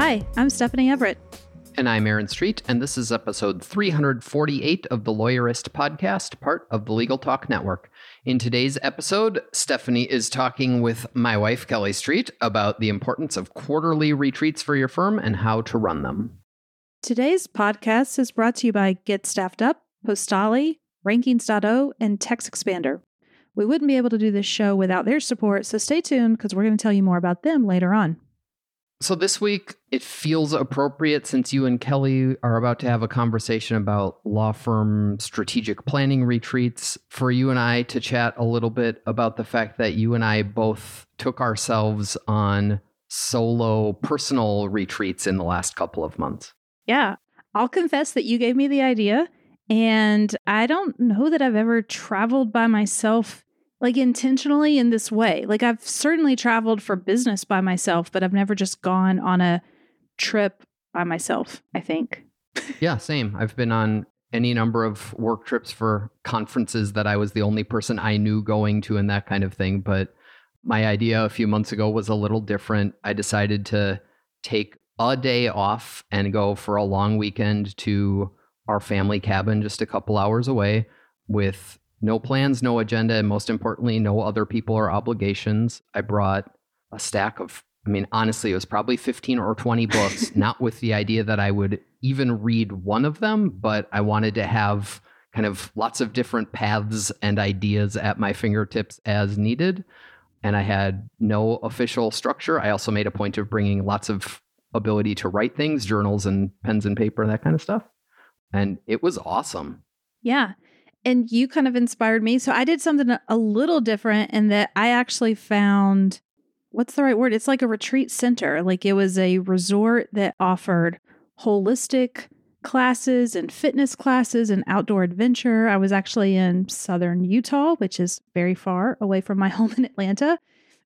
Hi, I'm Stephanie Everett. And I'm Aaron Street, and this is episode 348 of the Lawyerist podcast, part of the Legal Talk Network. In today's episode, Stephanie is talking with my wife, Kelly Street, about the importance of quarterly retreats for your firm and how to run them. Today's podcast is brought to you by Get Staffed Up, Postali, Rankings.io, and TextExpander. We wouldn't be able to do this show without their support, so stay tuned because we're going to tell you more about them later on. So this week, it feels appropriate since you and Kelly are about to have a conversation about law firm strategic planning retreats for you and I to chat a little bit about the fact that you and I both took ourselves on solo personal retreats in the last couple of months. Yeah, I'll confess that you gave me the idea, and I don't know that I've ever traveled by myself like intentionally in this way. Like I've certainly traveled for business by myself, but I've never just gone on a trip by myself, I think. yeah, same. I've been on any number of work trips for conferences that I was the only person I knew going to and that kind of thing, but my idea a few months ago was a little different. I decided to take a day off and go for a long weekend to our family cabin just a couple hours away with no plans, no agenda, and most importantly, no other people or obligations. I brought a stack of, I mean, honestly, it was probably 15 or 20 books, not with the idea that I would even read one of them, but I wanted to have kind of lots of different paths and ideas at my fingertips as needed. And I had no official structure. I also made a point of bringing lots of ability to write things, journals and pens and paper that kind of stuff. And it was awesome. Yeah and you kind of inspired me. So I did something a little different in that I actually found what's the right word? It's like a retreat center. Like it was a resort that offered holistic classes and fitness classes and outdoor adventure. I was actually in southern Utah, which is very far away from my home in Atlanta.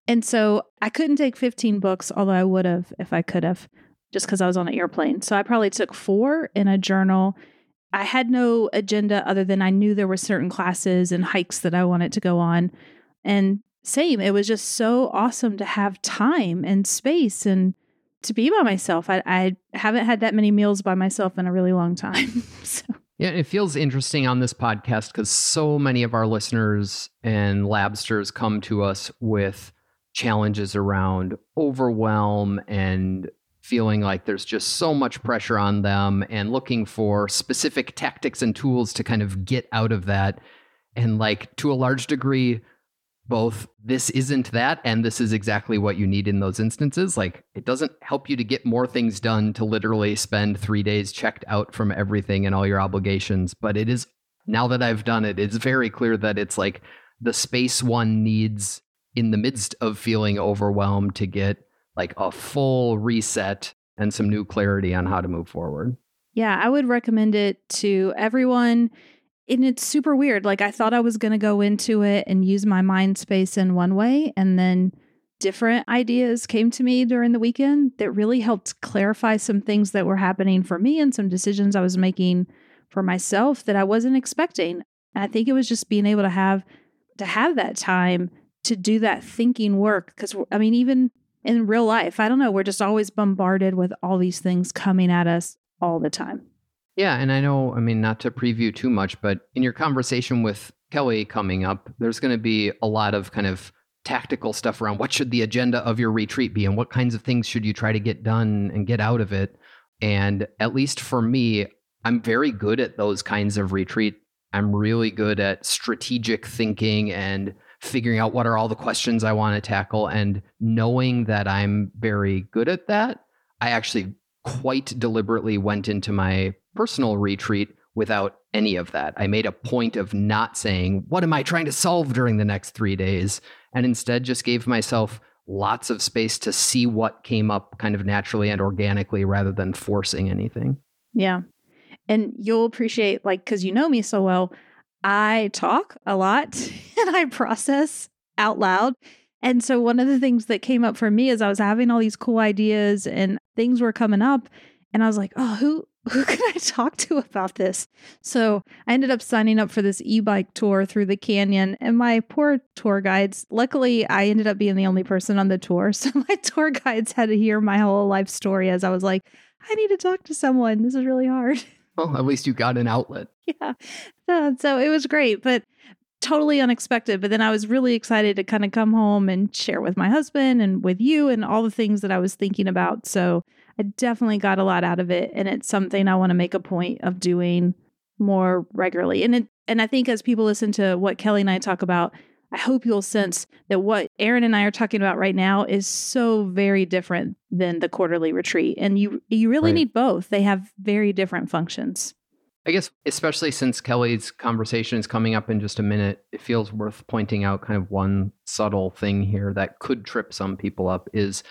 And so I couldn't take 15 books, although I would have if I could have, just because I was on an airplane. So I probably took four in a journal I had no agenda other than I knew there were certain classes and hikes that I wanted to go on. And same, it was just so awesome to have time and space and to be by myself. I, I haven't had that many meals by myself in a really long time. so. Yeah, it feels interesting on this podcast because so many of our listeners and labsters come to us with challenges around overwhelm and feeling like there's just so much pressure on them and looking for specific tactics and tools to kind of get out of that. And like to a large degree, both this isn't that and this is exactly what you need in those instances. Like it doesn't help you to get more things done to literally spend three days checked out from everything and all your obligations. But it is now that I've done it, it's very clear that it's like the space one needs in the midst of feeling overwhelmed to get like a full reset and some new clarity on how to move forward. Yeah, I would recommend it to everyone. And it's super weird. Like I thought I was going to go into it and use my mind space in one way and then different ideas came to me during the weekend that really helped clarify some things that were happening for me and some decisions I was making for myself that I wasn't expecting. And I think it was just being able to have to have that time to do that thinking work because I mean even in real life. I don't know. We're just always bombarded with all these things coming at us all the time. Yeah. And I know, I mean, not to preview too much, but in your conversation with Kelly coming up, there's going to be a lot of kind of tactical stuff around what should the agenda of your retreat be and what kinds of things should you try to get done and get out of it. And at least for me, I'm very good at those kinds of retreat. I'm really good at strategic thinking and figuring out what are all the questions I want to tackle and knowing that I'm very good at that, I actually quite deliberately went into my personal retreat without any of that. I made a point of not saying, What am I trying to solve during the next three days? And instead just gave myself lots of space to see what came up kind of naturally and organically rather than forcing anything. Yeah. And you'll appreciate, like, because you know me so well, I talk a lot and I process out loud. And so one of the things that came up for me is I was having all these cool ideas and things were coming up. And I was like, oh, who who can I talk to about this? So I ended up signing up for this e bike tour through the canyon. And my poor tour guides, luckily, I ended up being the only person on the tour. So my tour guides had to hear my whole life story as I was like, I need to talk to someone. This is really hard. Well, at least you got an outlet. Yeah. So, it was great, but totally unexpected. But then I was really excited to kind of come home and share with my husband and with you and all the things that I was thinking about. So I definitely got a lot out of it. And it's something I want to make a point of doing more regularly. And it, and I think as people listen to what Kelly and I talk about, I hope you'll sense that what Aaron and I are talking about right now is so very different than the quarterly retreat. And you you really right. need both. They have very different functions. I guess especially since Kelly's conversation is coming up in just a minute, it feels worth pointing out kind of one subtle thing here that could trip some people up is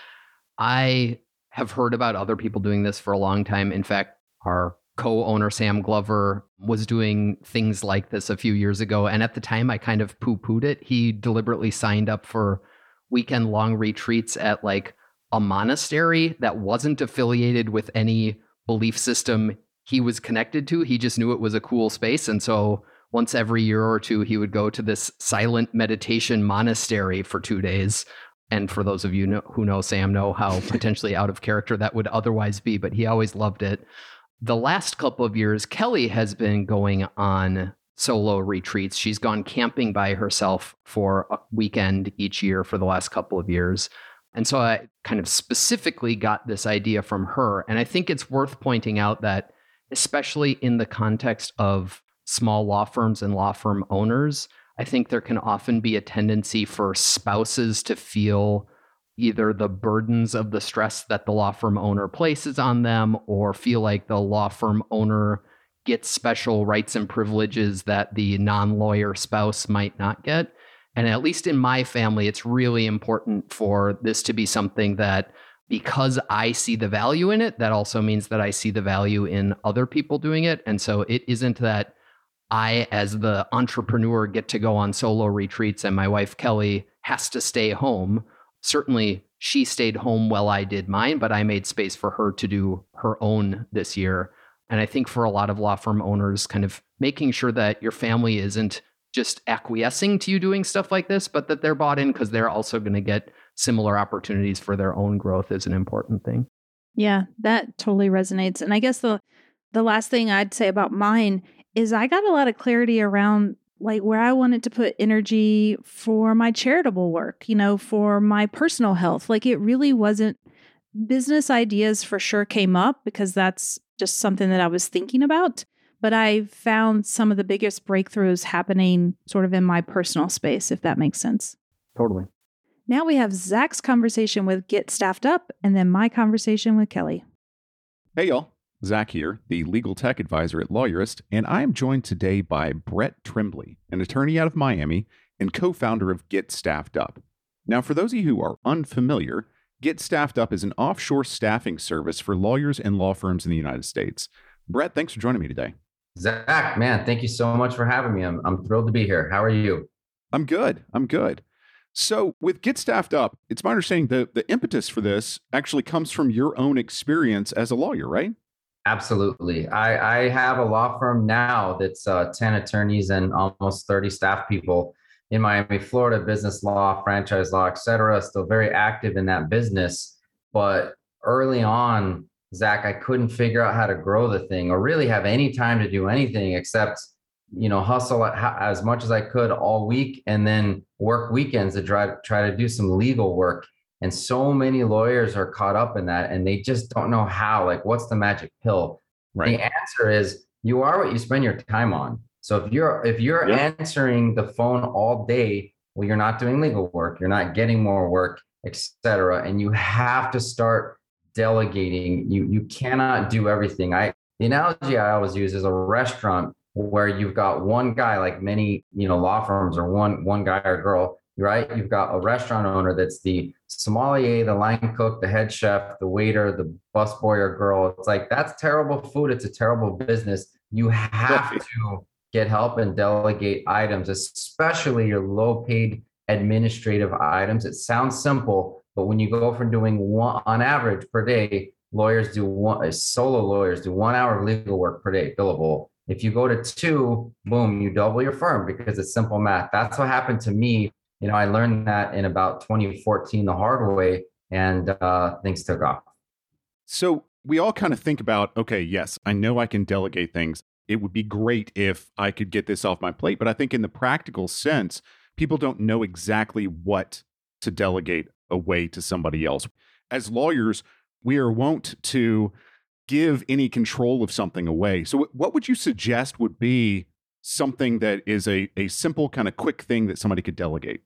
I have heard about other people doing this for a long time. In fact, our co owner, Sam Glover, was doing things like this a few years ago. And at the time, I kind of poo pooed it. He deliberately signed up for weekend long retreats at like a monastery that wasn't affiliated with any belief system he was connected to. He just knew it was a cool space. And so once every year or two, he would go to this silent meditation monastery for two days and for those of you know, who know Sam know how potentially out of character that would otherwise be, but he always loved it. The last couple of years, Kelly has been going on solo retreats. She's gone camping by herself for a weekend each year for the last couple of years. And so I kind of specifically got this idea from her. And I think it's worth pointing out that, especially in the context of small law firms and law firm owners, I think there can often be a tendency for spouses to feel either the burdens of the stress that the law firm owner places on them or feel like the law firm owner gets special rights and privileges that the non lawyer spouse might not get. And at least in my family, it's really important for this to be something that because I see the value in it, that also means that I see the value in other people doing it. And so it isn't that I, as the entrepreneur, get to go on solo retreats and my wife, Kelly, has to stay home. Certainly, she stayed home while I did mine, but I made space for her to do her own this year. And I think for a lot of law firm owners, kind of making sure that your family isn't just acquiescing to you doing stuff like this, but that they're bought in because they're also going to get similar opportunities for their own growth is an important thing. Yeah, that totally resonates. And I guess the the last thing I'd say about mine is I got a lot of clarity around like where I wanted to put energy for my charitable work, you know, for my personal health. Like it really wasn't business ideas for sure came up because that's just something that I was thinking about. But I found some of the biggest breakthroughs happening sort of in my personal space, if that makes sense. Totally. Now we have Zach's conversation with Get Staffed Up and then my conversation with Kelly. Hey, y'all. Zach here, the legal tech advisor at Lawyerist, and I am joined today by Brett Trembly, an attorney out of Miami and co founder of Get Staffed Up. Now, for those of you who are unfamiliar, Get Staffed Up is an offshore staffing service for lawyers and law firms in the United States. Brett, thanks for joining me today. Zach, man, thank you so much for having me. I'm, I'm thrilled to be here. How are you? I'm good. I'm good. So, with Get Staffed Up, it's my understanding that the impetus for this actually comes from your own experience as a lawyer, right? Absolutely. I, I have a law firm now that's uh, 10 attorneys and almost 30 staff people in Miami, Florida, business law, franchise law, et cetera. Still very active in that business. But early on, Zach, I couldn't figure out how to grow the thing or really have any time to do anything except, you know, hustle as much as I could all week and then work weekends to try, try to do some legal work. And so many lawyers are caught up in that and they just don't know how. Like, what's the magic pill? Right. The answer is you are what you spend your time on. So if you're if you're yep. answering the phone all day, well, you're not doing legal work, you're not getting more work, etc. And you have to start delegating. You you cannot do everything. I the analogy I always use is a restaurant where you've got one guy, like many, you know, law firms or one one guy or girl, right? You've got a restaurant owner that's the sommelier, the line cook, the head chef, the waiter, the busboy or girl. It's like that's terrible food. It's a terrible business. You have to get help and delegate items, especially your low paid administrative items. It sounds simple, but when you go from doing one on average per day, lawyers do one uh, solo lawyers do one hour of legal work per day, billable. If you go to two, boom, you double your firm because it's simple math. That's what happened to me. You know, I learned that in about 2014 the hard way, and uh, things took off. So we all kind of think about, okay, yes, I know I can delegate things. It would be great if I could get this off my plate. But I think in the practical sense, people don't know exactly what to delegate away to somebody else. As lawyers, we are wont to give any control of something away. So, what would you suggest would be something that is a, a simple, kind of quick thing that somebody could delegate?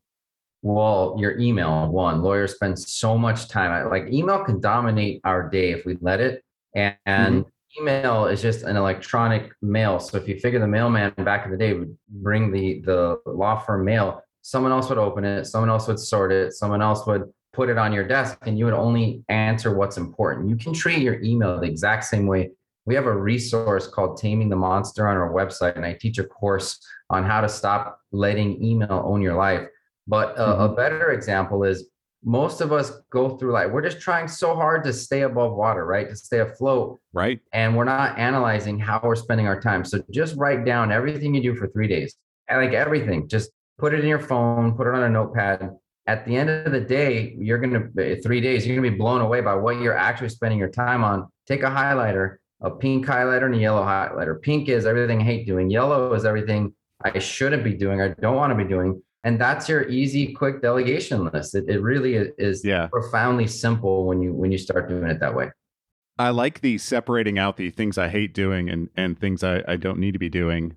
Well, your email, one, lawyers spend so much time. Like, email can dominate our day if we let it. And, mm-hmm. email is just an electronic mail. So, if you figure the mailman back in the day would bring the, the law firm mail, someone else would open it, someone else would sort it, someone else would put it on your desk and you would only answer what's important. You can treat your email the exact same way. We have a resource called Taming the Monster on our website, and I teach a course on how to stop letting email own your life. But uh, mm-hmm. a better example is most of us go through like we're just trying so hard to stay above water, right? To stay afloat. Right. And we're not analyzing how we're spending our time. So just write down everything you do for three days. And like everything, just put it in your phone, put it on a notepad, at the end of the day, you're going to, three days, you're going to be blown away by what you're actually spending your time on. Take a highlighter, a pink highlighter and a yellow highlighter. Pink is everything I hate doing. Yellow is everything I shouldn't be doing, I don't want to be doing. And that's your easy, quick delegation list. It, it really is yeah. profoundly simple when you when you start doing it that way. I like the separating out the things I hate doing and and things I, I don't need to be doing.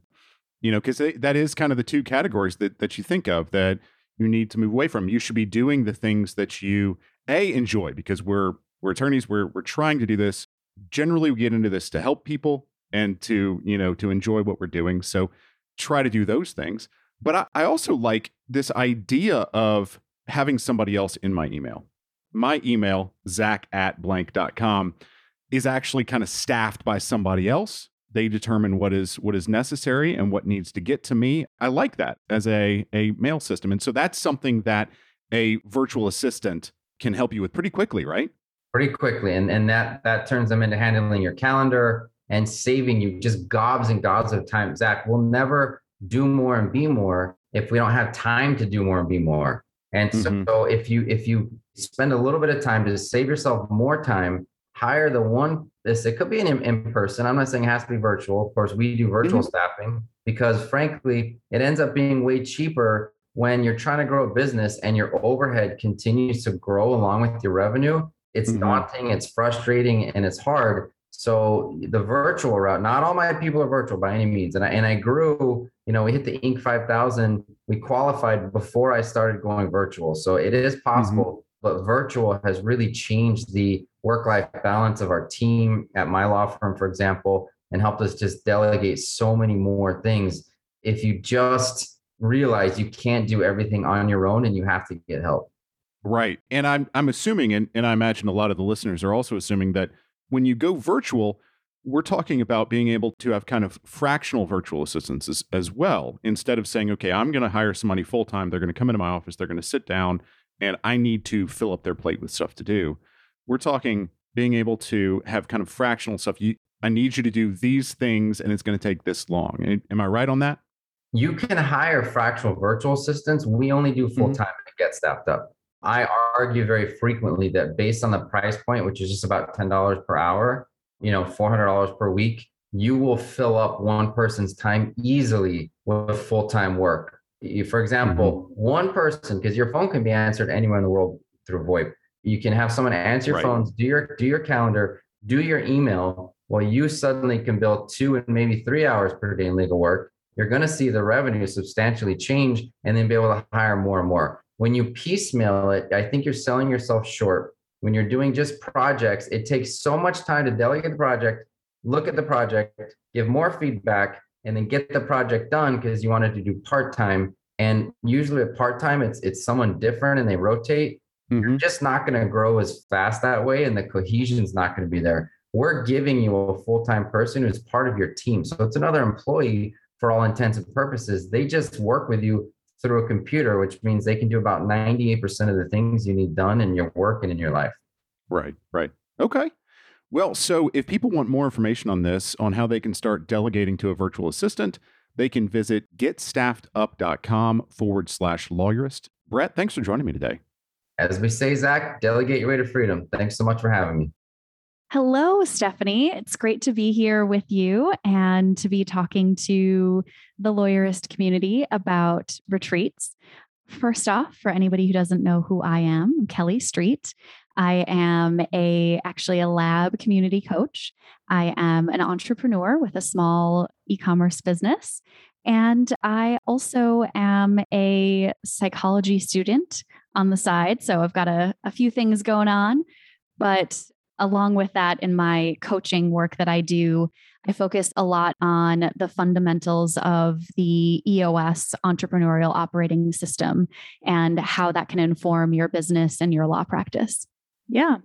You know, because that is kind of the two categories that that you think of that you need to move away from. You should be doing the things that you a enjoy because we're we're attorneys. We're we're trying to do this. Generally, we get into this to help people and to you know to enjoy what we're doing. So try to do those things. But I, I also like this idea of having somebody else in my email. My email, zach at blank.com, is actually kind of staffed by somebody else. They determine what is what is necessary and what needs to get to me. I like that as a a mail system. And so that's something that a virtual assistant can help you with pretty quickly right? Pretty quickly. And and that that turns them into handling your calendar and saving you just gobs and gobs of time. Zach we'll never do more and be more if we don't have time to do more and be more and mm-hmm. so if you if you spend a little bit of time to save yourself more time hire the one this it could be an in person i'm not saying it has to be virtual of course we do virtual mm-hmm. staffing because frankly it ends up being way cheaper when you're trying to grow a business and your overhead continues to grow along with your revenue it's mm-hmm. daunting it's frustrating and it's hard so the virtual route not all my people are virtual by any means and i and i grew you know we hit the inc 5000 we qualified before i started going virtual so it is possible mm-hmm but virtual has really changed the work life balance of our team at my law firm, for example, and helped us just delegate so many more things. If you just realize you can't do everything on your own and you have to get help. Right. And I'm I'm assuming and, and I imagine a lot of the listeners are also assuming that when you go virtual, we're talking about being able to have kind of fractional virtual assistants as, as well. Instead of saying, okay, I'm going to hire somebody full time, they're going to come into my office, they're going to sit down, and I need to fill up their plate with stuff to do. We're talking being able to have kind of fractional stuff. You, I need you to do these things, and it's going to take this long. Am I right on that? You can hire fractional virtual assistants. We only do full time mm-hmm. to get staffed up. I argue very frequently that based on the price point, which is just about ten dollars per hour, you know, four hundred dollars per week, you will fill up one person's time easily with full time work for example, mm-hmm. one person, because your phone can be answered anywhere in the world through VoIP. You can have someone answer your right. phones, do your do your calendar, do your email, while you suddenly can bill two and maybe three hours per day in legal work. You're going to see the revenue substantially change, and then be able to hire more and more. When you piecemeal it, I think you're selling yourself short. When you're doing just projects, it takes so much time to delegate the project, look at the project, give more feedback, and then get the project done because you wanted to do part time. And usually, a part time, it's it's someone different and they rotate. Mhm. You're just not going to grow as fast that way, and the cohesion's not going to be there. We're giving you a full time person who's part of your team, so it's another employee for all intents and purposes. They just work with you through a computer, which means they can do about 98% of the things you need done in your work and in your life. Right, right. Okay. Well, so if people want more information on this, on how they can start delegating to a virtual assistant, they can visit getstaffedup.com forward slash lawyerist. Brett, thanks for joining me today. As we say, Zach, delegate your way to freedom. Thanks so much for having me. Hello, Stephanie. It's great to be here with you and to be talking to the lawyerist community about retreats. First off, for anybody who doesn't know who I am, I'm Kelly Street. I am a actually a lab community coach. I am an entrepreneur with a small e-commerce business. And I also am a psychology student on the side. So I've got a, a few things going on. But along with that, in my coaching work that I do, I focus a lot on the fundamentals of the EOS entrepreneurial operating system and how that can inform your business and your law practice. Yeah.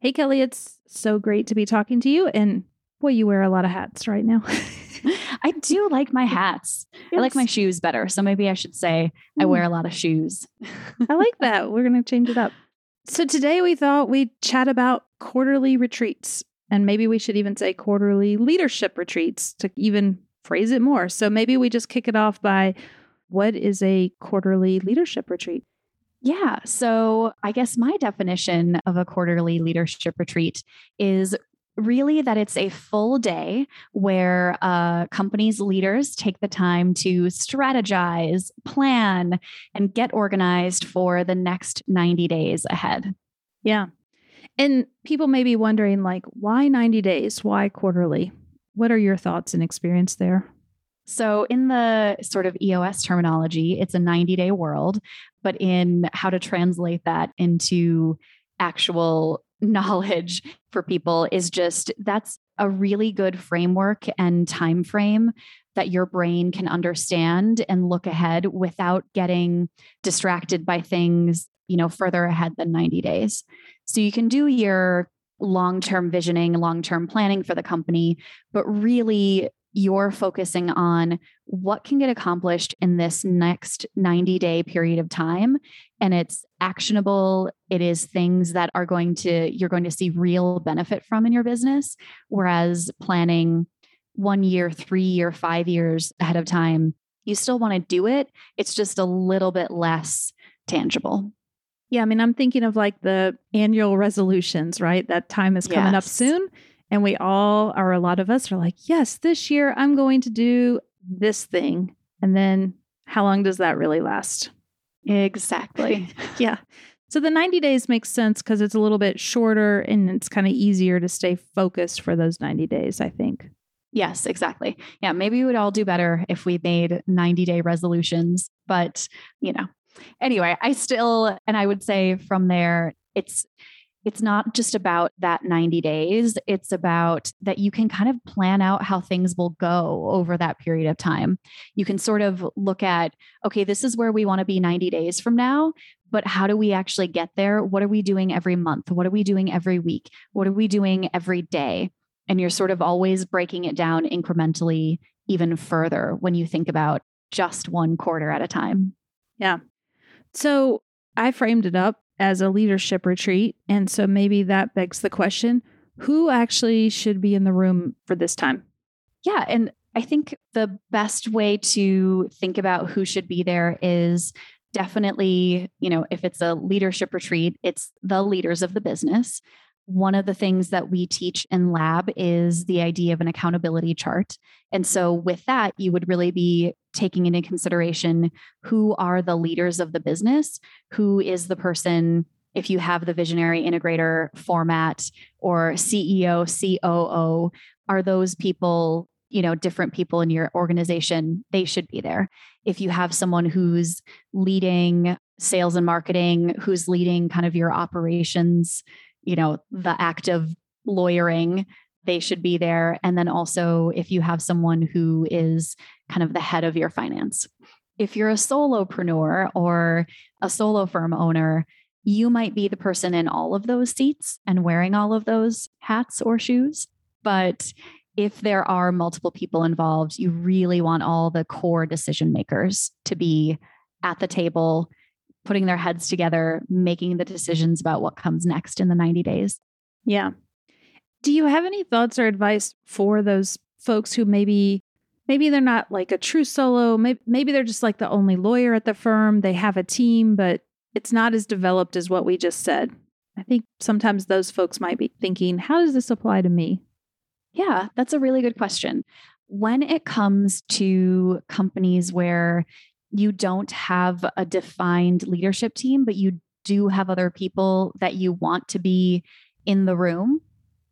Hey, Kelly, it's so great to be talking to you. And boy, you wear a lot of hats right now. I do like my hats. I like my shoes better. So maybe I should say I Mm. wear a lot of shoes. I like that. We're going to change it up. So today we thought we'd chat about quarterly retreats. And maybe we should even say quarterly leadership retreats to even phrase it more. So maybe we just kick it off by what is a quarterly leadership retreat? Yeah. So I guess my definition of a quarterly leadership retreat is really that it's a full day where a company's leaders take the time to strategize, plan, and get organized for the next 90 days ahead. Yeah. And people may be wondering, like, why 90 days? Why quarterly? What are your thoughts and experience there? So, in the sort of EOS terminology, it's a 90 day world, but in how to translate that into actual knowledge for people is just that's a really good framework and time frame that your brain can understand and look ahead without getting distracted by things you know further ahead than 90 days. So you can do your long-term visioning long-term planning for the company but really you're focusing on what can get accomplished in this next 90 day period of time. And it's actionable. It is things that are going to you're going to see real benefit from in your business. Whereas planning one year 3 year 5 years ahead of time you still want to do it. It's just a little bit less tangible. Yeah, I mean, I'm thinking of like the annual resolutions, right? That time is coming up soon. And we all, or a lot of us, are like, yes, this year I'm going to do this thing. And then how long does that really last? exactly Yeah. So the 90 days makes sense because it's a little bit shorter and it's kind of easier to stay focused for those 90 days, I think. Yes, exactly. Yeah, maybe we would all do better if we made 90 day resolutions. But, you know, anyway, I still, and I would say from there, it's, it's not just about that 90 days. It's about that you can kind of plan out how things will go over that period of time. You can sort of look at, okay, this is where we want to be 90 days from now, but how do we actually get there? What are we doing every month? What are we doing every week? What are we doing every day? And you're sort of always breaking it down incrementally even further when you think about just one quarter at a time. Yeah. So I framed it up as a leadership retreat. And so maybe that begs the question who actually should be in the room for this time? Yeah. And I think the best way to think about who should be there is definitely, you know, if it's a leadership retreat, it's the leaders of the business. One of the things that we teach in lab is the idea of an accountability chart. And so, with that, you would really be taking into consideration who are the leaders of the business, who is the person, if you have the visionary integrator format or CEO, COO, are those people you know different people in your organization? They should be there. If you have someone who's leading sales and marketing who's leading kind of your operations you know the act of lawyering they should be there. And then also, if you have someone who is kind of the head of your finance. If you're a solopreneur or a solo firm owner, you might be the person in all of those seats and wearing all of those hats or shoes. But if there are multiple people involved, you really want all the core decision makers to be at the table, putting their heads together, making the decisions about what comes next in the 90 days. Yeah. Do you have any thoughts or advice for those folks who maybe maybe they're not like a true solo, maybe, maybe they're just like the only lawyer at the firm, they have a team but it's not as developed as what we just said. I think sometimes those folks might be thinking, how does this apply to me? Yeah, that's a really good question. When it comes to companies where you don't have a defined leadership team, but you do have other people that you want to be in the room,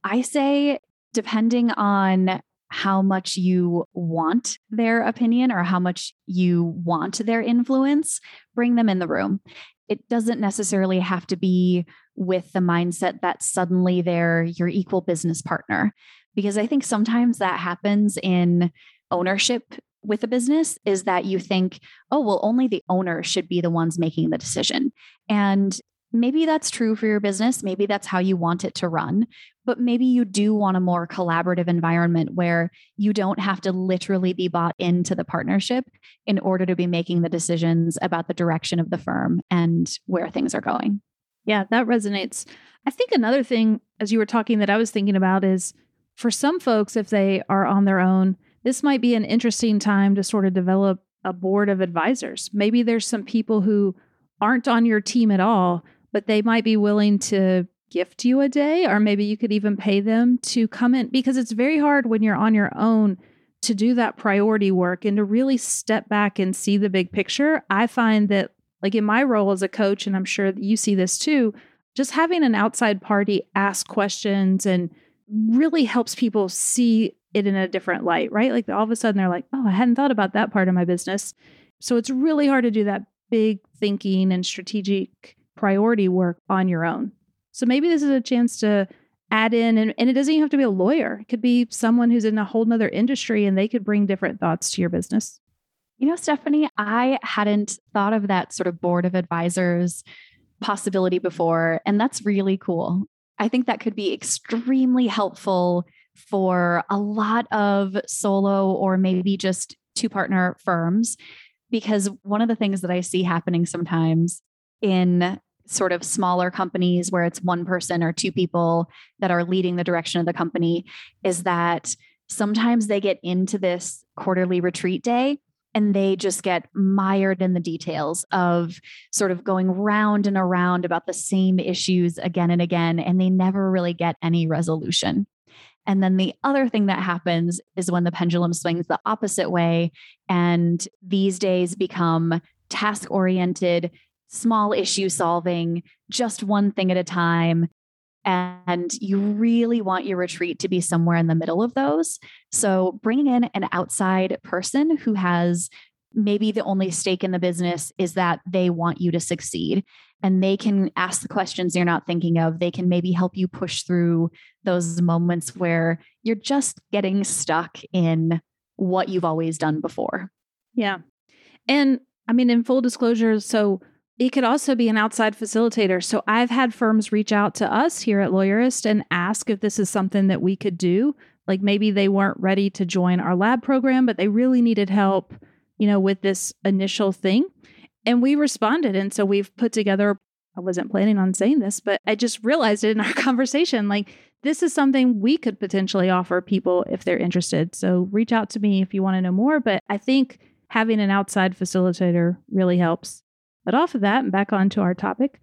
I say, depending on how much you want their opinion or how much you want their influence, bring them in the room. It doesn't necessarily have to be with the mindset that suddenly they're your equal business partner because I think sometimes that happens in ownership with a business is that you think, oh, well, only the owner should be the ones making the decision. And maybe that's true for your business. Maybe that's how you want it to run. But maybe you do want a more collaborative environment where you don't have to literally be bought into the partnership in order to be making the decisions about the direction of the firm and where things are going. Yeah, that resonates. I think another thing, as you were talking, that I was thinking about is for some folks, if they are on their own, this might be an interesting time to sort of develop a board of advisors. Maybe there's some people who aren't on your team at all, but they might be willing to gift you a day, or maybe you could even pay them to come in because it's very hard when you're on your own to do that priority work and to really step back and see the big picture. I find that, like in my role as a coach, and I'm sure that you see this too, just having an outside party ask questions and really helps people see it in a different light, right? Like all of a sudden they're like, oh, I hadn't thought about that part of my business. So it's really hard to do that big thinking and strategic priority work on your own. So maybe this is a chance to add in, and, and it doesn't even have to be a lawyer. It could be someone who's in a whole nother industry and they could bring different thoughts to your business. You know, Stephanie, I hadn't thought of that sort of board of advisors possibility before. And that's really cool. I think that could be extremely helpful for a lot of solo or maybe just two partner firms. Because one of the things that I see happening sometimes in sort of smaller companies where it's one person or two people that are leading the direction of the company is that sometimes they get into this quarterly retreat day and they just get mired in the details of sort of going round and around about the same issues again and again, and they never really get any resolution. And then the other thing that happens is when the pendulum swings the opposite way, and these days become task oriented, small issue solving, just one thing at a time. And you really want your retreat to be somewhere in the middle of those. So, bringing in an outside person who has maybe the only stake in the business is that they want you to succeed and they can ask the questions you're not thinking of. They can maybe help you push through those moments where you're just getting stuck in what you've always done before. Yeah. And I mean, in full disclosure, so it could also be an outside facilitator. So I've had firms reach out to us here at Lawyerist and ask if this is something that we could do. Like maybe they weren't ready to join our lab program, but they really needed help, you know, with this initial thing. And we responded. And so we've put together, I wasn't planning on saying this, but I just realized it in our conversation. Like, this is something we could potentially offer people if they're interested. So reach out to me if you want to know more. But I think having an outside facilitator really helps. But off of that and back onto our topic,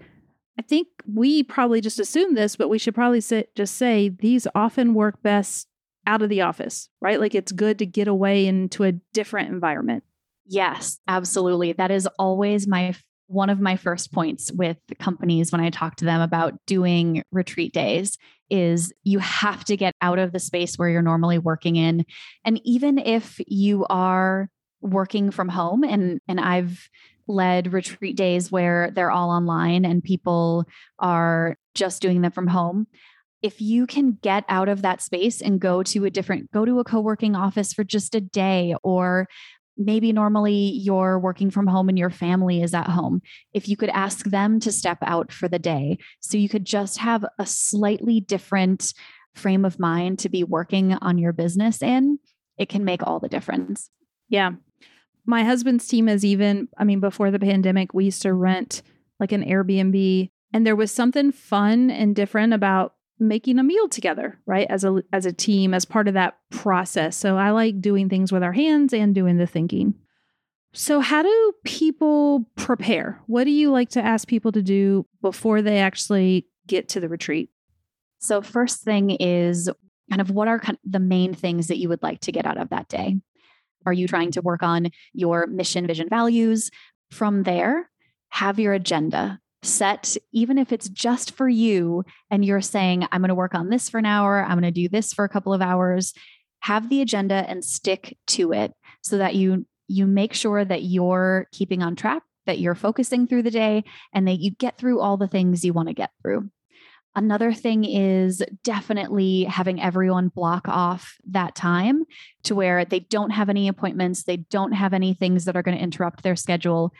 I think we probably just assume this, but we should probably sit, just say these often work best out of the office, right? Like it's good to get away into a different environment. Yes, absolutely. That is always my one of my first points with companies when I talk to them about doing retreat days is you have to get out of the space where you're normally working in. And even if you are working from home and and I've led retreat days where they're all online and people are just doing them from home. if you can get out of that space and go to a different go to a co-working office for just a day or maybe normally you're working from home and your family is at home if you could ask them to step out for the day. So you could just have a slightly different frame of mind to be working on your business in it can make all the difference. Yeah my husband's team is even i mean before the pandemic we used to rent like an airbnb and there was something fun and different about making a meal together, right? As a as a team as part of that process. So I like doing things with our hands and doing the thinking. So how do people prepare? What do you like to ask people to do before they actually get to the retreat? So first thing is kind of what are the main things that you would like to get out of that day? Are you trying to work on your mission, vision, values? From there, have your agenda set, even if it's just for you, and you're saying, I'm going to work on this for an hour, I'm going to do this for a couple of hours, have the agenda and stick to it so that you you make sure that you're keeping on track that you're focusing through the day and that you get through all the things you want to get through Another thing is definitely having everyone block off that time to where they don't have any appointments, they don't have any things that are going to interrupt their schedule.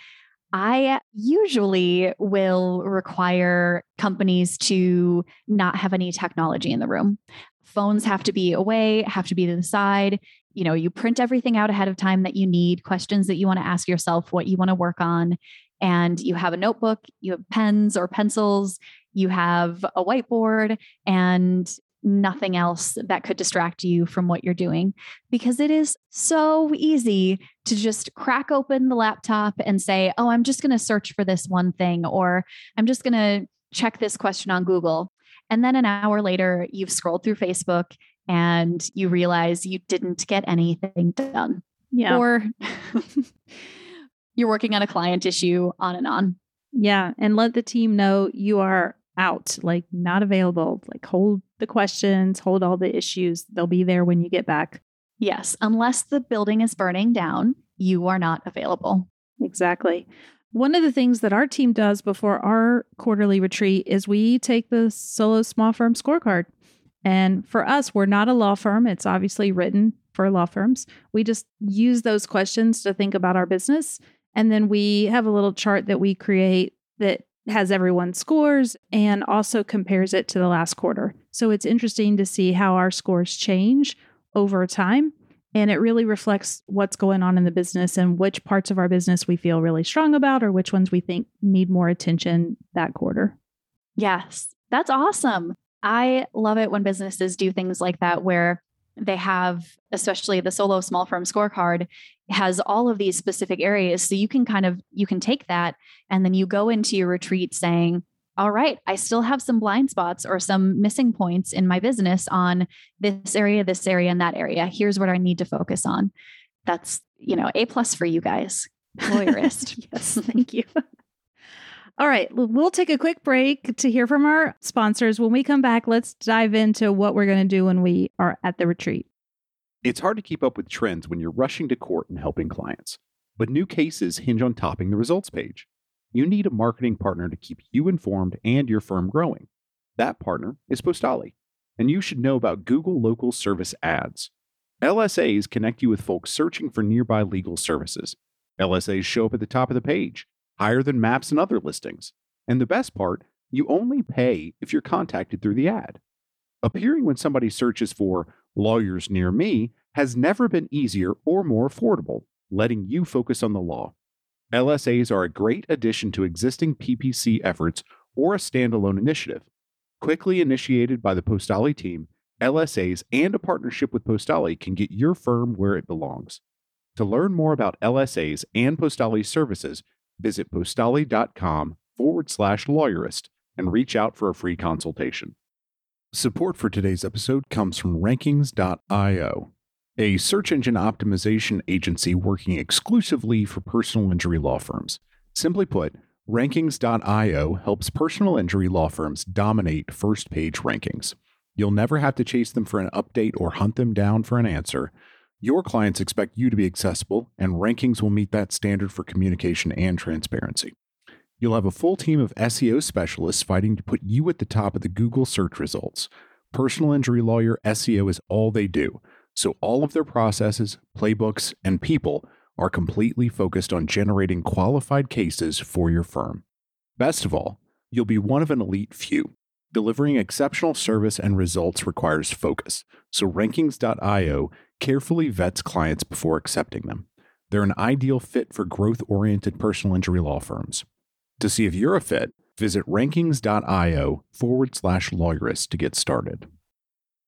I usually will require companies to not have any technology in the room. Phones have to be away, have to be to the side. You know, you print everything out ahead of time that you need, questions that you want to ask yourself, what you want to work on. And you have a notebook, you have pens or pencils, you have a whiteboard, and nothing else that could distract you from what you're doing because it is so easy to just crack open the laptop and say, Oh, I'm just going to search for this one thing, or I'm just going to check this question on Google. And then an hour later, you've scrolled through Facebook and you realize you didn't get anything done. Yeah. Or you're working on a client issue, on and on. Yeah. And let the team know you are out, like not available. Like hold the questions, hold all the issues. They'll be there when you get back. Yes, unless the building is burning down, you are not available. Exactly. One of the things that our team does before our quarterly retreat is we take the solo small firm scorecard. And for us, we're not a law firm. It's obviously written for law firms. We just use those questions to think about our business. And then we have a little chart that we create that has everyone's scores and also compares it to the last quarter. So it's interesting to see how our scores change over time. And it really reflects what's going on in the business and which parts of our business we feel really strong about or which ones we think need more attention that quarter. Yes, that's awesome. I love it when businesses do things like that where they have, especially the solo small firm scorecard, has all of these specific areas. So you can kind of you can take that and then you go into your retreat saying, all right, I still have some blind spots or some missing points in my business on this area, this area, and that area. Here's what I need to focus on. That's, you know, A plus for you guys. Lawyerist. yes, thank you. All right, we'll take a quick break to hear from our sponsors. When we come back, let's dive into what we're going to do when we are at the retreat. It's hard to keep up with trends when you're rushing to court and helping clients, but new cases hinge on topping the results page. You need a marketing partner to keep you informed and your firm growing. That partner is Postali, and you should know about Google Local Service Ads. LSAs connect you with folks searching for nearby legal services. LSAs show up at the top of the page higher than maps and other listings. And the best part, you only pay if you're contacted through the ad. Appearing when somebody searches for lawyers near me has never been easier or more affordable, letting you focus on the law. LSAs are a great addition to existing PPC efforts or a standalone initiative. Quickly initiated by the Postali team, LSAs and a partnership with Postali can get your firm where it belongs. To learn more about LSAs and Postali services, visit postali.com forward slash lawyerist and reach out for a free consultation. Support for today's episode comes from Rankings.io, a search engine optimization agency working exclusively for personal injury law firms. Simply put, Rankings.io helps personal injury law firms dominate first page rankings. You'll never have to chase them for an update or hunt them down for an answer. Your clients expect you to be accessible, and rankings will meet that standard for communication and transparency. You'll have a full team of SEO specialists fighting to put you at the top of the Google search results. Personal injury lawyer SEO is all they do, so all of their processes, playbooks, and people are completely focused on generating qualified cases for your firm. Best of all, you'll be one of an elite few. Delivering exceptional service and results requires focus, so Rankings.io carefully vets clients before accepting them. They're an ideal fit for growth oriented personal injury law firms. To see if you're a fit, visit rankings.io forward slash lawyerist to get started.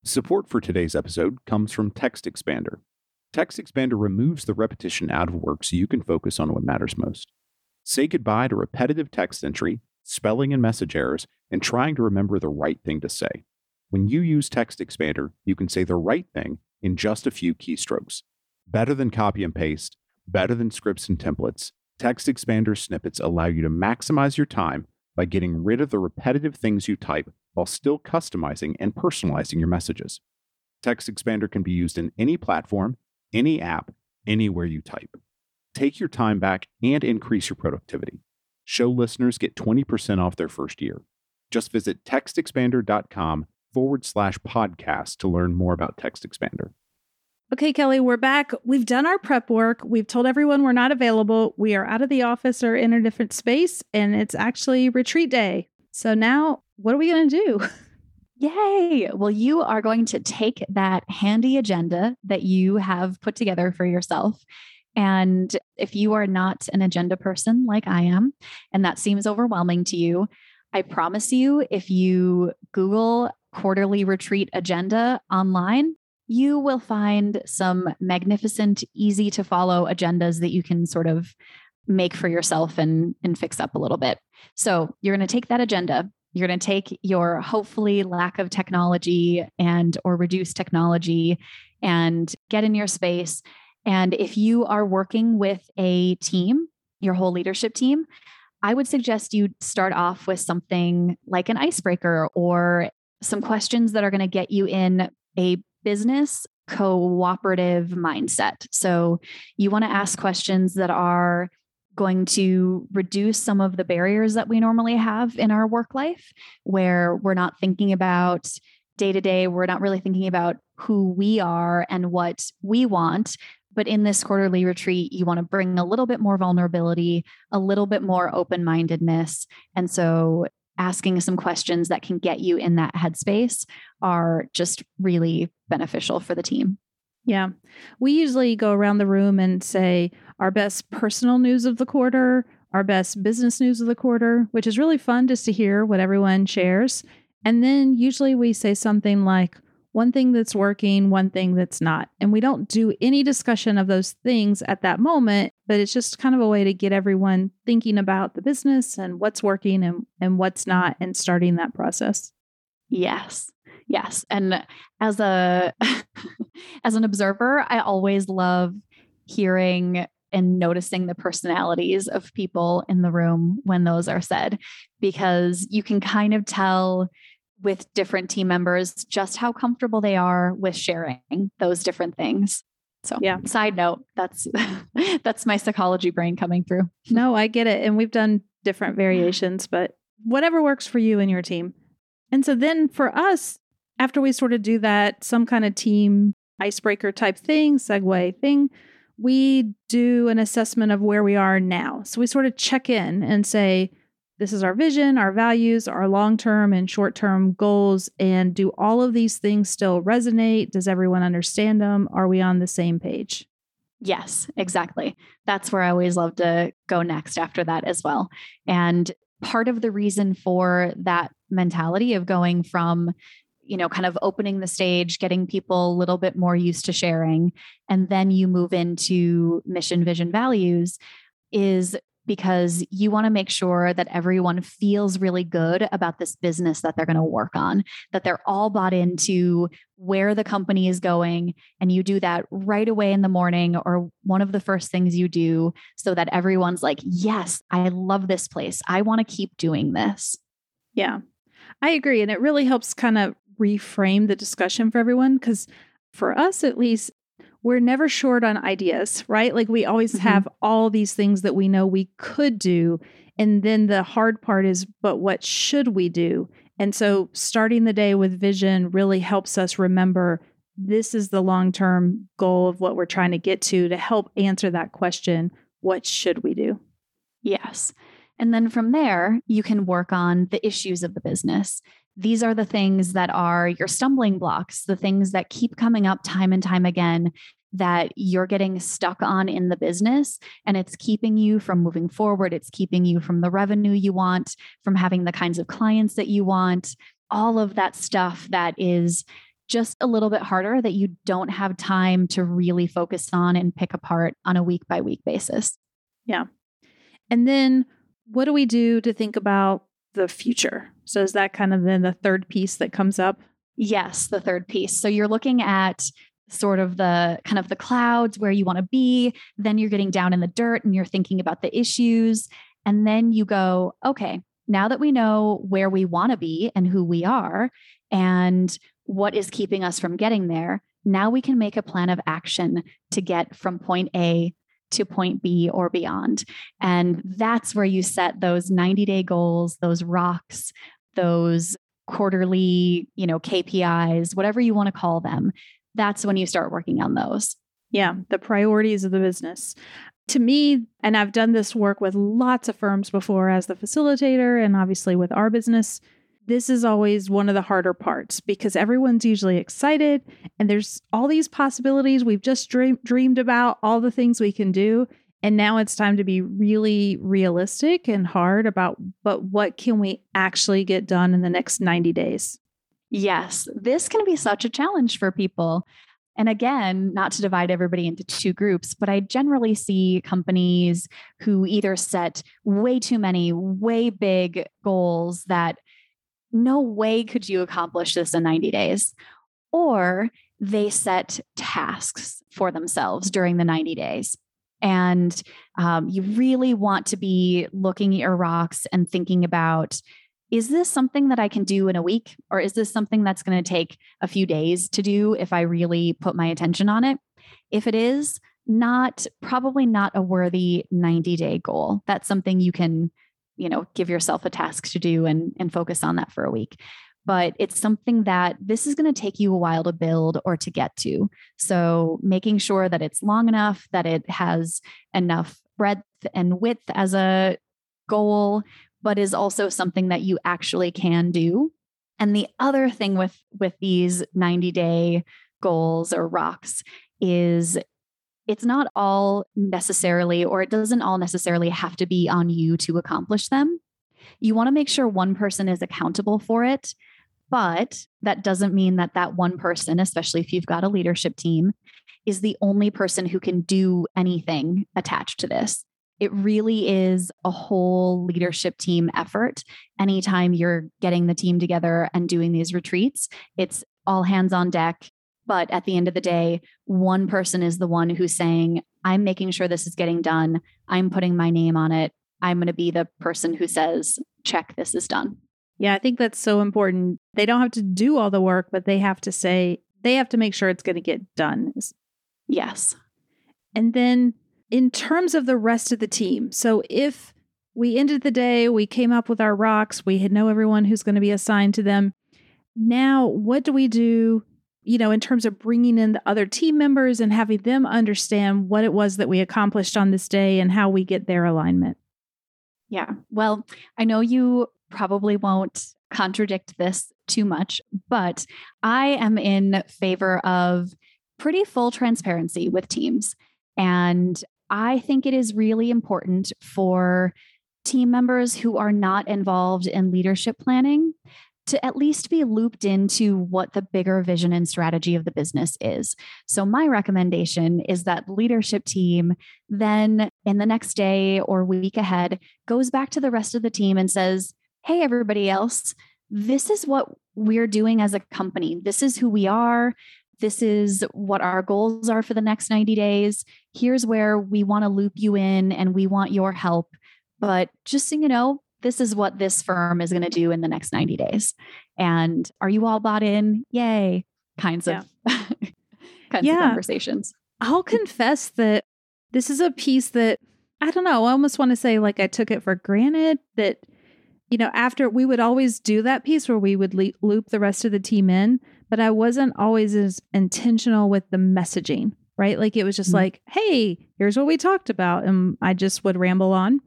Support for today's episode comes from Text Expander. Text Expander removes the repetition out of work so you can focus on what matters most. Say goodbye to repetitive text entry, spelling and message errors, and trying to remember the right thing to say. When you use Text Expander, you can say the right thing in just a few keystrokes. Better than copy and paste, better than scripts and templates, Text Expander snippets allow you to maximize your time by getting rid of the repetitive things you type while still customizing and personalizing your messages. Text Expander can be used in any platform any app, anywhere you type. Take your time back and increase your productivity. Show listeners get 20% off their first year. Just visit textexpander.com forward slash podcast to learn more about Text Expander. Okay, Kelly, we're back. We've done our prep work. We've told everyone we're not available. We are out of the office or in a different space, and it's actually retreat day. So now, what are we going to do? Yay. Well, you are going to take that handy agenda that you have put together for yourself. And if you are not an agenda person like I am, and that seems overwhelming to you, I promise you, if you Google quarterly retreat agenda online, you will find some magnificent, easy to follow agendas that you can sort of make for yourself and, and fix up a little bit. So you're going to take that agenda you're going to take your hopefully lack of technology and or reduced technology and get in your space and if you are working with a team your whole leadership team i would suggest you start off with something like an icebreaker or some questions that are going to get you in a business cooperative mindset so you want to ask questions that are going to reduce some of the barriers that we normally have in our work life, where we're not thinking about day to day, we're not really thinking about who we are and what we want. But in this quarterly retreat, you want to bring a little bit more vulnerability, a little bit more open mindedness. And so, asking some questions that can get you in that headspace are just really beneficial for the team. Yeah. We usually go around the room and say our best personal news of the quarter, our best business news of the quarter, which is really fun just to hear what everyone shares. And then usually we say something like, one thing that's working, one thing that's not. And we don't do any discussion of those things at that moment, but it's just kind of a way to get everyone thinking about the business and what's working and, and what's not and starting that process. Yes. Yes. And as a as an observer, I always love hearing and noticing the personalities of people in the room when those are said because you can kind of tell with different team members just how comfortable they are with sharing those different things. So, yeah. Side note, that's that's my psychology brain coming through. No, I get it, and we've done different variations, but whatever works for you and your team. And so then for us, after we sort of do that, some kind of team icebreaker type thing, segue thing, we do an assessment of where we are now. So we sort of check in and say, this is our vision, our values, our long term and short term goals. And do all of these things still resonate? Does everyone understand them? Are we on the same page? Yes, exactly. That's where I always love to go next after that as well. And part of the reason for that mentality of going from you know, kind of opening the stage, getting people a little bit more used to sharing, and then you move into mission, vision, values is because you want to make sure that everyone feels really good about this business that they're going to work on, that they're all bought into where the company is going. And you do that right away in the morning or one of the first things you do so that everyone's like, yes, I love this place. I want to keep doing this. Yeah, I agree. And it really helps kind of reframe the discussion for everyone because for us at least we're never short on ideas right like we always mm-hmm. have all these things that we know we could do And then the hard part is, but what should we do? And so starting the day with vision really helps us remember this is the long term goal of what we're trying to get to to help answer that question what should we do? Yes. And then from there, you can work on the issues of the business. These are the things that are your stumbling blocks, the things that keep coming up time and time again that you're getting stuck on in the business and it's keeping you from moving forward. It's keeping you from the revenue you want, from having the kinds of clients that you want, all of that stuff that is just a little bit harder that you don't have time to really focus on and pick apart on a week by week basis. Yeah. And then what do we do to think about the future? So is that kind of then the third piece that comes up? Yes, the third piece. So you're looking at sort of the kind of the clouds where you want to be, then you're getting down in the dirt and you're thinking about the issues and then you go, okay, now that we know where we want to be and who we are and what is keeping us from getting there, now we can make a plan of action to get from point A to point B or beyond. And that's where you set those 90 day goals, those rocks, those quarterly, you know, KPIs, whatever you want to call them. That's when you start working on those. Yeah, the priorities of the business. To me, and I've done this work with lots of firms before as the facilitator and obviously with our business, this is always one of the harder parts because everyone's usually excited and there's all these possibilities we've just dream- dreamed about, all the things we can do. And now it's time to be really realistic and hard about, but what can we actually get done in the next 90 days? Yes, this can be such a challenge for people. And again, not to divide everybody into two groups, but I generally see companies who either set way too many, way big goals that no way could you accomplish this in 90 days. Or they set tasks for themselves during the 90 days. And um, you really want to be looking at your rocks and thinking about is this something that I can do in a week? Or is this something that's going to take a few days to do if I really put my attention on it? If it is, not probably not a worthy 90 day goal. That's something you can you know give yourself a task to do and and focus on that for a week but it's something that this is going to take you a while to build or to get to so making sure that it's long enough that it has enough breadth and width as a goal but is also something that you actually can do and the other thing with with these 90 day goals or rocks is it's not all necessarily, or it doesn't all necessarily have to be on you to accomplish them. You want to make sure one person is accountable for it, but that doesn't mean that that one person, especially if you've got a leadership team, is the only person who can do anything attached to this. It really is a whole leadership team effort. Anytime you're getting the team together and doing these retreats, it's all hands on deck. But at the end of the day, one person is the one who's saying, I'm making sure this is getting done. I'm putting my name on it. I'm going to be the person who says, check, this is done. Yeah, I think that's so important. They don't have to do all the work, but they have to say, they have to make sure it's going to get done. Yes. And then in terms of the rest of the team, so if we ended the day, we came up with our rocks, we had know everyone who's going to be assigned to them. Now, what do we do you know, in terms of bringing in the other team members and having them understand what it was that we accomplished on this day and how we get their alignment. Yeah. Well, I know you probably won't contradict this too much, but I am in favor of pretty full transparency with teams. And I think it is really important for team members who are not involved in leadership planning to at least be looped into what the bigger vision and strategy of the business is. So, my recommendation is that leadership team then in the next day or week ahead goes back to the rest of the team and says, Hey, everybody else, this is what we're doing as a company. This is who we are. This is what our goals are for the next 90 days. Here's where we want to loop you in and we want your help. But just so you know, this is what this firm is going to do in the next 90 days. And are you all bought in? Yay. Kinds yeah. of kinds yeah. of conversations. I'll confess that this is a piece that I don't know. I almost want to say like I took it for granted that, you know, after we would always do that piece where we would le- loop the rest of the team in, but I wasn't always as intentional with the messaging, right? Like it was just mm-hmm. like, hey, here's what we talked about. And I just would ramble on.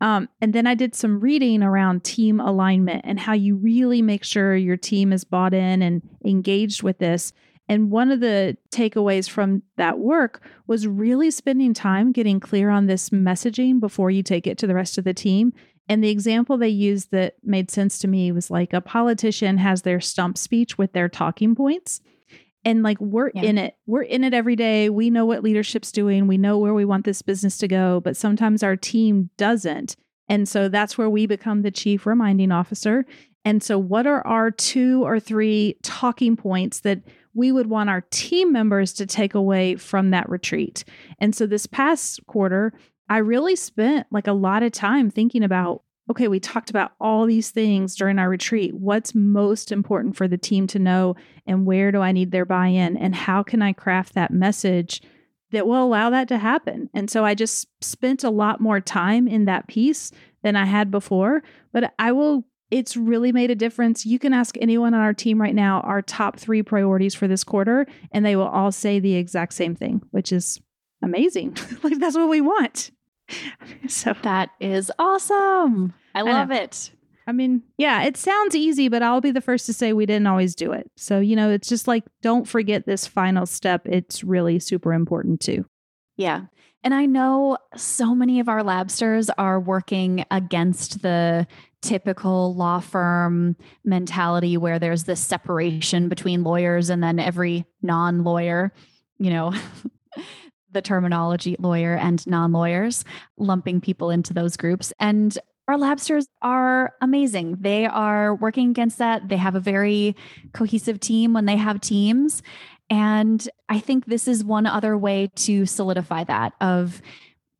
Um, and then I did some reading around team alignment and how you really make sure your team is bought in and engaged with this. And one of the takeaways from that work was really spending time getting clear on this messaging before you take it to the rest of the team. And the example they used that made sense to me was like a politician has their stump speech with their talking points. And like we're yeah. in it. We're in it every day. We know what leadership's doing. We know where we want this business to go, but sometimes our team doesn't. And so that's where we become the chief reminding officer. And so, what are our two or three talking points that we would want our team members to take away from that retreat. And so this past quarter, I really spent like a lot of time thinking about okay, we talked about all these things during our retreat. What's most important for the team to know, and where do I need their buy in, and how can I craft that message that will allow that to happen? And so I just spent a lot more time in that piece than I had before. But I will it's really made a difference. You can ask anyone on our team right now our top three priorities for this quarter, and they will all say the exact same thing, which is amazing. like that's what we want. so that is awesome. I love I it. I mean, yeah, it sounds easy, but I'll be the first to say we didn't always do it. So, you know, it's just like don't forget this final step. It's really super important too. Yeah. And I know so many of our labsters are working against the typical law firm mentality where there's this separation between lawyers and then every non lawyer, you know, the terminology lawyer and non lawyers, lumping people into those groups. And our labsters are amazing. They are working against that. They have a very cohesive team when they have teams. And I think this is one other way to solidify that of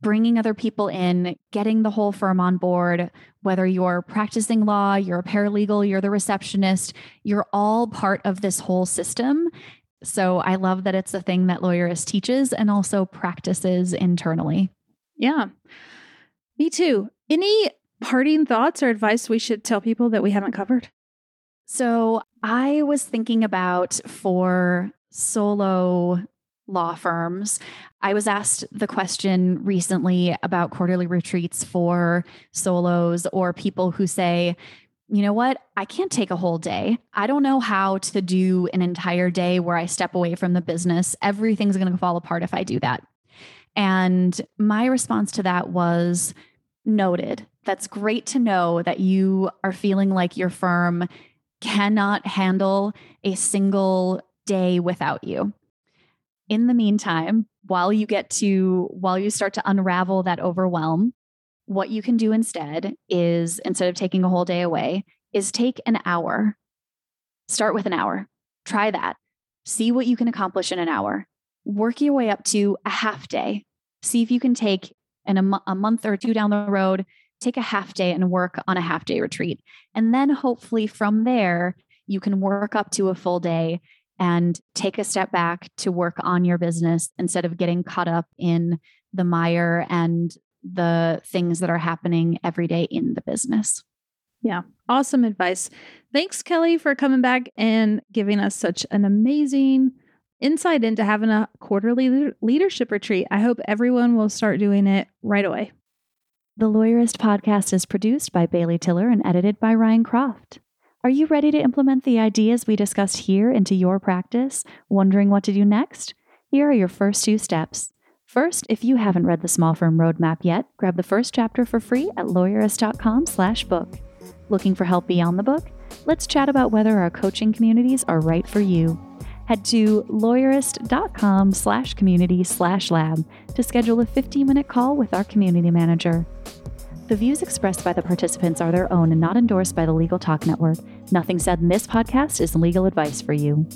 bringing other people in, getting the whole firm on board, whether you're practicing law, you're a paralegal, you're the receptionist, you're all part of this whole system. So I love that it's a thing that Lawyerist teaches and also practices internally. Yeah. Me too. Any parting thoughts or advice we should tell people that we haven't covered? So I was thinking about for solo law firms. I was asked the question recently about quarterly retreats for solos or people who say, you know what? I can't take a whole day. I don't know how to do an entire day where I step away from the business. Everything's going to fall apart if I do that. And my response to that was noted. That's great to know that you are feeling like your firm cannot handle a single day without you. In the meantime, while you get to, while you start to unravel that overwhelm, what you can do instead is instead of taking a whole day away, is take an hour. Start with an hour. Try that. See what you can accomplish in an hour. Work your way up to a half day. See if you can take in a, a month or two down the road, take a half day and work on a half day retreat. And then hopefully from there, you can work up to a full day and take a step back to work on your business instead of getting caught up in the mire and the things that are happening every day in the business. Yeah, awesome advice. Thanks, Kelly, for coming back and giving us such an amazing insight into having a quarterly leadership retreat. I hope everyone will start doing it right away. The Lawyerist podcast is produced by Bailey Tiller and edited by Ryan Croft. Are you ready to implement the ideas we discussed here into your practice? Wondering what to do next? Here are your first two steps. First, if you haven't read the Small Firm Roadmap yet, grab the first chapter for free at lawyerist.com slash book. Looking for help beyond the book? Let's chat about whether our coaching communities are right for you. Head to lawyerist.com slash community slash lab to schedule a 15 minute call with our community manager. The views expressed by the participants are their own and not endorsed by the Legal Talk Network. Nothing said in this podcast is legal advice for you.